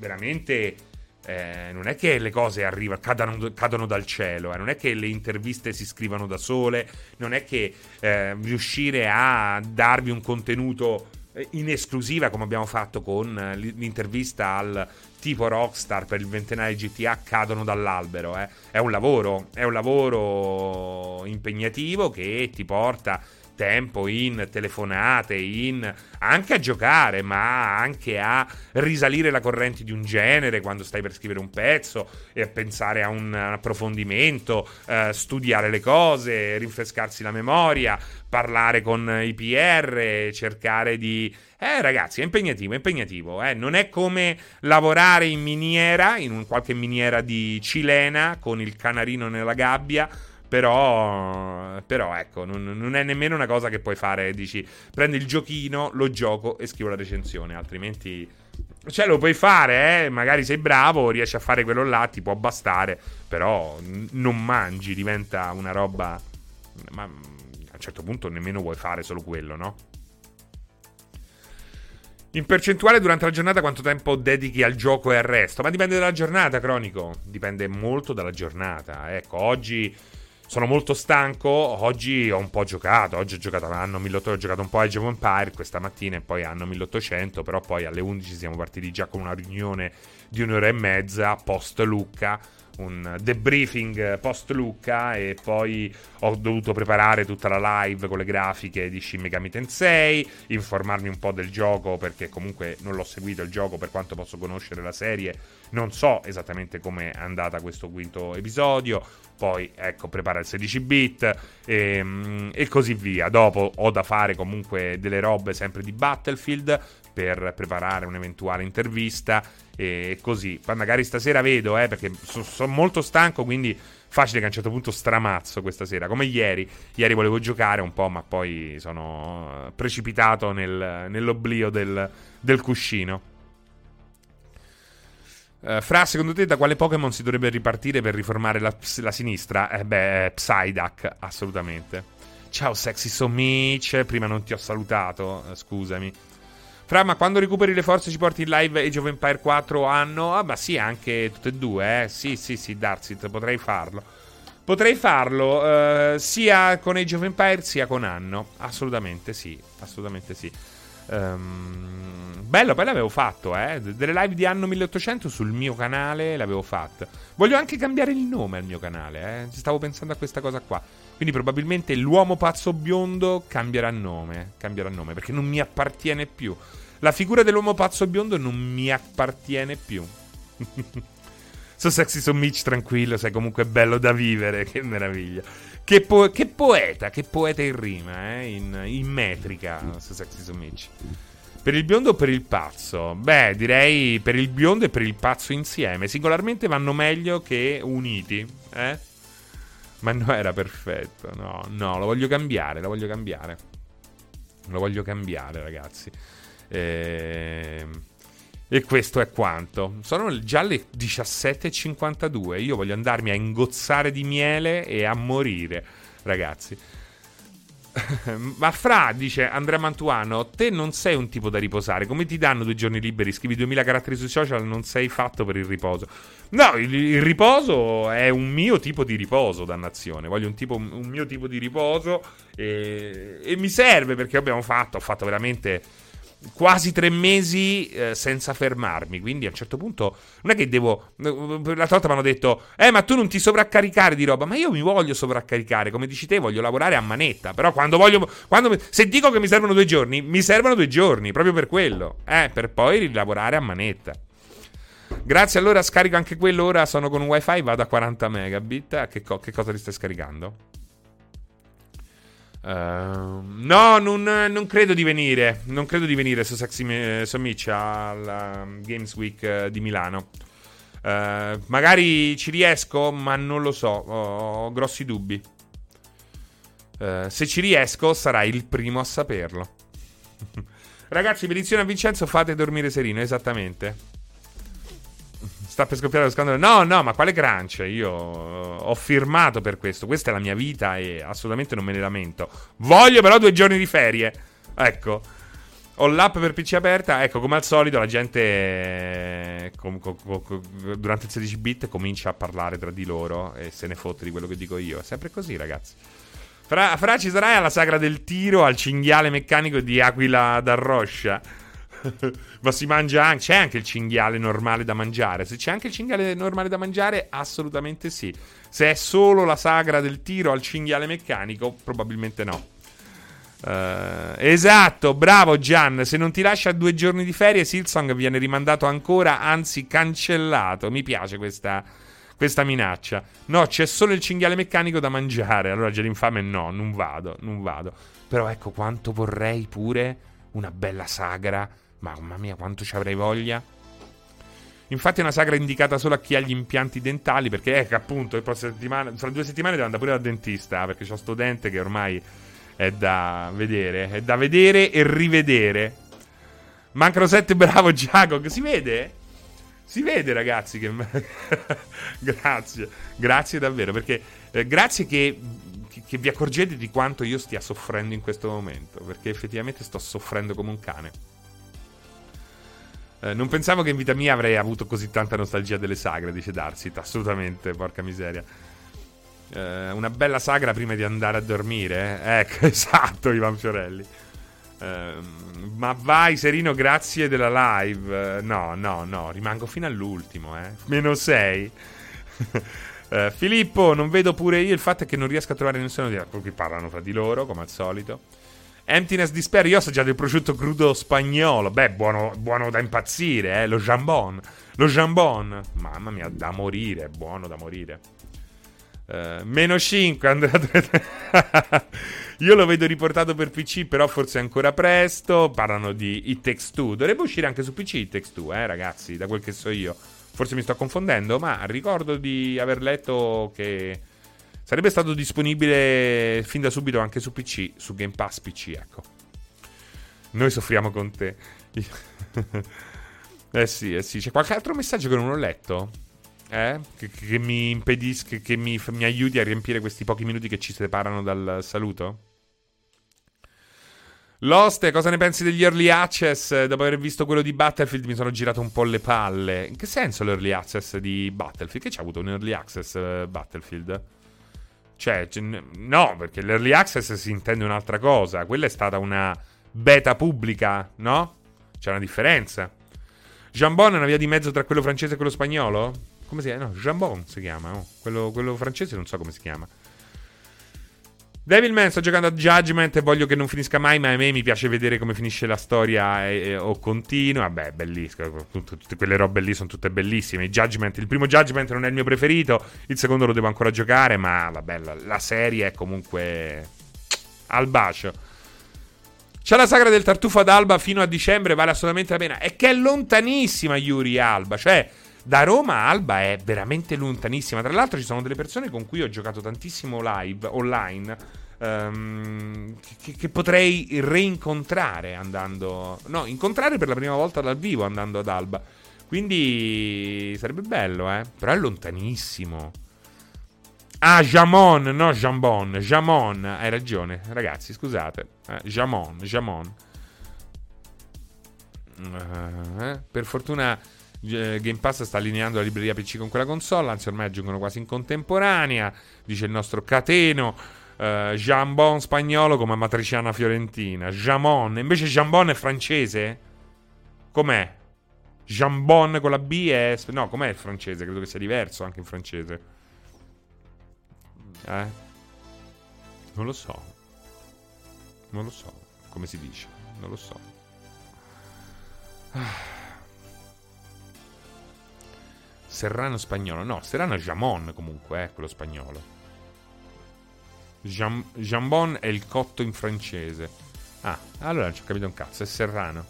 veramente... Eh, non è che le cose arrivano, cadano, cadono dal cielo, eh. non è che le interviste si scrivano da sole, non è che eh, riuscire a darvi un contenuto eh, in esclusiva come abbiamo fatto con eh, l'intervista al tipo rockstar per il ventenario GTA cadono dall'albero eh. è un lavoro è un lavoro impegnativo che ti porta tempo in telefonate, in anche a giocare, ma anche a risalire la corrente di un genere quando stai per scrivere un pezzo e a pensare a un approfondimento, eh, studiare le cose, rinfrescarsi la memoria, parlare con i PR, cercare di eh, ragazzi, è impegnativo, è impegnativo. Eh. Non è come lavorare in miniera, in un, qualche miniera di cilena, con il canarino nella gabbia, però, però ecco, non, non, è nemmeno una cosa che puoi fare. Dici, prendi il giochino, lo gioco e scrivo la recensione. Altrimenti, cioè, lo puoi fare, eh? Magari sei bravo, riesci a fare quello là, ti può bastare. Però n- non mangi, diventa una roba. Ma a un certo punto nemmeno vuoi fare solo quello, no? In percentuale durante la giornata quanto tempo dedichi al gioco e al resto? Ma dipende dalla giornata, Cronico. Dipende molto dalla giornata. Ecco, oggi sono molto stanco. Oggi ho un po' giocato. Oggi ho giocato a anno 1800, ho giocato un po' a Age of Empire questa mattina e poi anno 1800. Però poi alle 11 siamo partiti già con una riunione di un'ora e mezza post Lucca un debriefing post Lucca e poi ho dovuto preparare tutta la live con le grafiche di Shin Megami Tensei, informarmi un po' del gioco perché comunque non l'ho seguito il gioco per quanto posso conoscere la serie, non so esattamente come è andata questo quinto episodio, poi ecco prepara il 16 bit e, e così via. Dopo ho da fare comunque delle robe sempre di Battlefield per preparare un'eventuale intervista e così. Poi magari stasera vedo, eh, perché sono so molto stanco, quindi facile che a un certo punto stramazzo questa sera, come ieri. Ieri volevo giocare un po', ma poi sono precipitato nel, nell'oblio del, del cuscino. Uh, Fra, secondo te da quale Pokémon si dovrebbe ripartire per riformare la, la sinistra? Eh beh, Psyduck, assolutamente. Ciao Sexy Somic, prima non ti ho salutato, uh, scusami. Fra, ma quando recuperi le forze ci porti in live Age of Empire 4 anno? Ah, ma sì, anche tutte e due, eh. Sì, sì, sì, Darsit, potrei farlo. Potrei farlo uh, sia con Age of Empire sia con anno. Assolutamente sì, assolutamente sì. Um, bello, poi l'avevo fatto, eh. Delle live di anno 1800 sul mio canale l'avevo fatta. Voglio anche cambiare il nome al mio canale, eh. Stavo pensando a questa cosa qua. Quindi probabilmente l'uomo pazzo biondo cambierà nome. Cambierà nome perché non mi appartiene più. La figura dell'uomo pazzo biondo non mi appartiene più. so sexy, so Mitch tranquillo, sei comunque bello da vivere, che meraviglia. Che, po- che poeta, che poeta in rima, eh? in, in metrica, so sexy, so Mitch. Per il biondo o per il pazzo? Beh, direi per il biondo e per il pazzo insieme. Singolarmente vanno meglio che uniti, eh? Ma no, era perfetto. No, no, lo voglio cambiare, lo voglio cambiare. Lo voglio cambiare, ragazzi. E... e questo è quanto. Sono già le 17.52. Io voglio andarmi a ingozzare di miele e a morire, ragazzi. Ma Fra, dice Andrea Mantuano, te non sei un tipo da riposare. Come ti danno due giorni liberi? Scrivi 2000 caratteri sui social, non sei fatto per il riposo. No, il, il riposo è un mio tipo di riposo, dannazione. Voglio un, tipo, un mio tipo di riposo e, e mi serve perché abbiamo fatto, ho fatto veramente quasi tre mesi eh, senza fermarmi. Quindi a un certo punto non è che devo. L'altra volta mi hanno detto: Eh, ma tu non ti sovraccaricare di roba. Ma io mi voglio sovraccaricare. Come dici te, voglio lavorare a manetta. Però quando voglio. Quando, se dico che mi servono due giorni, mi servono due giorni proprio per quello. Eh, per poi rilavorare a manetta. Grazie, allora scarico anche quello. Ora sono con un wifi, vado a 40 megabit. Che, co- che cosa ti stai scaricando? Uh, no, non, non, credo di venire. Non credo di venire su Sexy Sommitch al um, Games Week uh, di Milano. Uh, magari ci riesco, ma non lo so. Ho, ho grossi dubbi. se ci riesco, sarai il primo a saperlo. Ragazzi, petizione a Vincenzo, fate dormire serino. Esattamente. Sta per scoppiare lo scandalo. No, no, ma quale crunch? Io ho firmato per questo. Questa è la mia vita e assolutamente non me ne lamento. Voglio però due giorni di ferie. Ecco. Ho l'app per PC aperta. Ecco, come al solito, la gente com, com, com, durante il 16 bit comincia a parlare tra di loro e se ne fotte di quello che dico io. È sempre così, ragazzi. Fra, fra ci sarai alla sagra del tiro al cinghiale meccanico di Aquila d'Arroscia. Ma si mangia anche. C'è anche il cinghiale normale da mangiare. Se c'è anche il cinghiale normale da mangiare, assolutamente sì. Se è solo la sagra del tiro al cinghiale meccanico, probabilmente no. Uh, esatto, bravo Gian. Se non ti lascia due giorni di ferie, Silsong viene rimandato ancora, anzi cancellato. Mi piace questa, questa minaccia. No, c'è solo il cinghiale meccanico da mangiare. Allora, Gelinfame, no, non vado, non vado. Però ecco quanto vorrei pure una bella sagra Mamma mia, quanto ci avrei voglia. Infatti è una sagra indicata solo a chi ha gli impianti dentali, perché ecco appunto, fra due settimane devo andare pure dal dentista, perché ho sto dente che ormai è da vedere, è da vedere e rivedere. Mancano sette, bravo Giacomo, si vede? Si vede ragazzi che... grazie, grazie davvero, perché eh, grazie che, che vi accorgete di quanto io stia soffrendo in questo momento, perché effettivamente sto soffrendo come un cane. Eh, non pensavo che in vita mia avrei avuto così tanta nostalgia delle sagre, dice Darsit. Assolutamente, porca miseria. Eh, una bella sagra prima di andare a dormire. Eh? Ecco, esatto, Ivan Fiorelli. Eh, ma vai, Serino, grazie della live. No, no, no, rimango fino all'ultimo, eh. Meno 6. Eh, Filippo, non vedo pure io. Il fatto è che non riesco a trovare nessuno di qui parlano fra di loro, come al solito. Emptiness Despair, io ho assaggiato il prosciutto crudo spagnolo. Beh, buono, buono da impazzire, eh. Lo jambon. Lo jambon. Mamma mia, da morire, buono da morire. Uh, meno 5, Andrea Io lo vedo riportato per PC, però forse è ancora presto. Parlano di It Takes Two. Dovrebbe uscire anche su PC It Takes Two, eh, ragazzi, da quel che so io. Forse mi sto confondendo, ma ricordo di aver letto che Sarebbe stato disponibile fin da subito anche su PC, su Game Pass PC, ecco. Noi soffriamo con te. eh sì, eh sì. C'è qualche altro messaggio che non ho letto? Eh? Che, che mi impedisca, che mi, mi aiuti a riempire questi pochi minuti che ci separano dal saluto? Lost, cosa ne pensi degli early access? Dopo aver visto quello di Battlefield mi sono girato un po' le palle. In che senso l'early access di Battlefield? Che c'ha avuto un early access uh, Battlefield? Cioè, no, perché l'early access si intende un'altra cosa. Quella è stata una beta pubblica, no? C'è una differenza. Jambon è una via di mezzo tra quello francese e quello spagnolo? Come si chiama? No, Jambon si chiama. Oh. Quello, quello francese non so come si chiama. Devilman sto giocando a Judgment e voglio che non finisca mai, ma a me mi piace vedere come finisce la storia e, e, o continua. Vabbè, bellissimo. Tutte, quelle robe lì sono tutte bellissime. Il, Judgment, il primo Judgment non è il mio preferito, il secondo lo devo ancora giocare, ma vabbè, la, la serie è comunque al bacio. C'è la sagra del tartufo ad Alba fino a dicembre, vale assolutamente la pena. È che è lontanissima Yuri Alba, cioè da Roma Alba è veramente lontanissima. Tra l'altro ci sono delle persone con cui ho giocato tantissimo live, online, um, che, che, potrei reincontrare andando... No, incontrare per la prima volta dal vivo andando ad Alba. Quindi sarebbe bello, eh. Però è lontanissimo. Ah, Jamon, no Jambon. Jamon, hai ragione, ragazzi, scusate. Eh, Jamon, Jamon. Uh, eh, per fortuna Game Pass sta allineando la libreria PC con quella console, anzi ormai aggiungono quasi in contemporanea, dice il nostro cateno. Uh, Jambon spagnolo come matriciana fiorentina. Jamon, invece Jambon è francese? Com'è? Jambon con la B è... No, com'è il francese? Credo che sia diverso anche in francese. Eh? Non lo so. Non lo so. Come si dice? Non lo so. Serrano spagnolo. No, Serrano Jamon comunque, eh, quello spagnolo. Jam- Jambon è il cotto in francese. Ah, allora non ci ho capito un cazzo, è Serrano.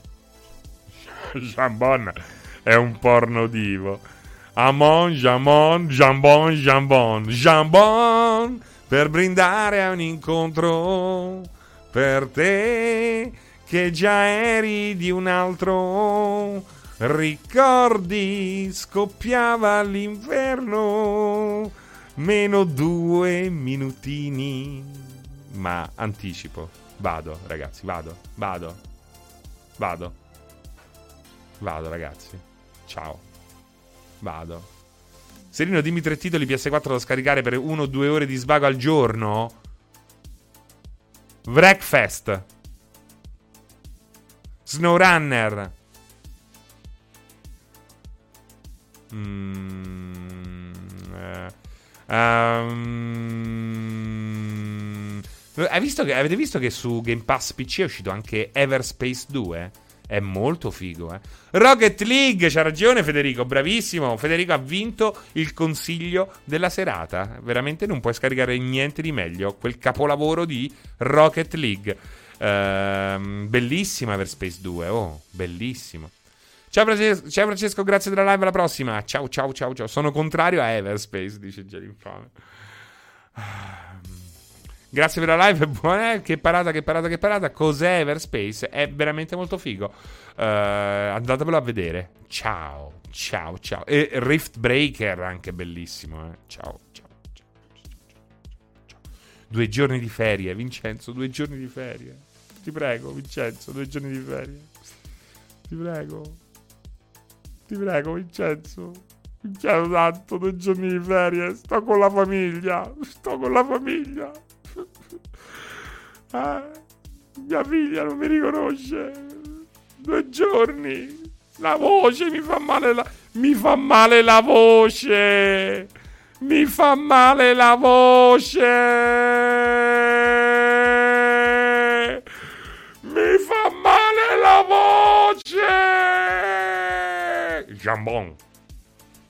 Jambon è un porno divo. Amon, Jamon, Jambon, Jambon, Jambon, per brindare a un incontro per te che già eri di un altro. Ricordi, scoppiava l'inverno, meno due minutini. Ma anticipo, vado ragazzi, vado, vado, vado, vado ragazzi, ciao. Vado. Serino, dimmi tre titoli PS4 da scaricare per uno o due ore di svago al giorno. Wreckfest. Snowrunner. Mm, eh, um, visto che, avete visto che su Game Pass PC è uscito anche Everspace 2? È molto figo, eh. Rocket League, c'ha ragione Federico, bravissimo. Federico ha vinto il consiglio della serata. Veramente non puoi scaricare niente di meglio. Quel capolavoro di Rocket League. Ehm, bellissima Everspace 2, oh, bellissimo. Ciao Francesco, ciao Francesco, grazie della live, alla prossima. Ciao, ciao, ciao, ciao. Sono contrario a Everspace, dice già l'infame. Grazie per la live, buona. Che parata, che parata, che parata. Cos'è Everspace? È veramente molto figo. Uh, andatevelo a vedere. Ciao, ciao, ciao. E Rift Breaker, anche bellissimo. Eh. Ciao, ciao, ciao, ciao, Due giorni di ferie, Vincenzo, due giorni di ferie. Ti prego, Vincenzo, due giorni di ferie. Ti prego. Ti prego, Vincenzo. Mi chiedo tanto, due giorni di ferie. Sto con la famiglia. Sto con la famiglia. Ah, mia figlia non mi riconosce. Due giorni. La voce mi fa male la... Mi fa male la voce. Mi fa male la voce.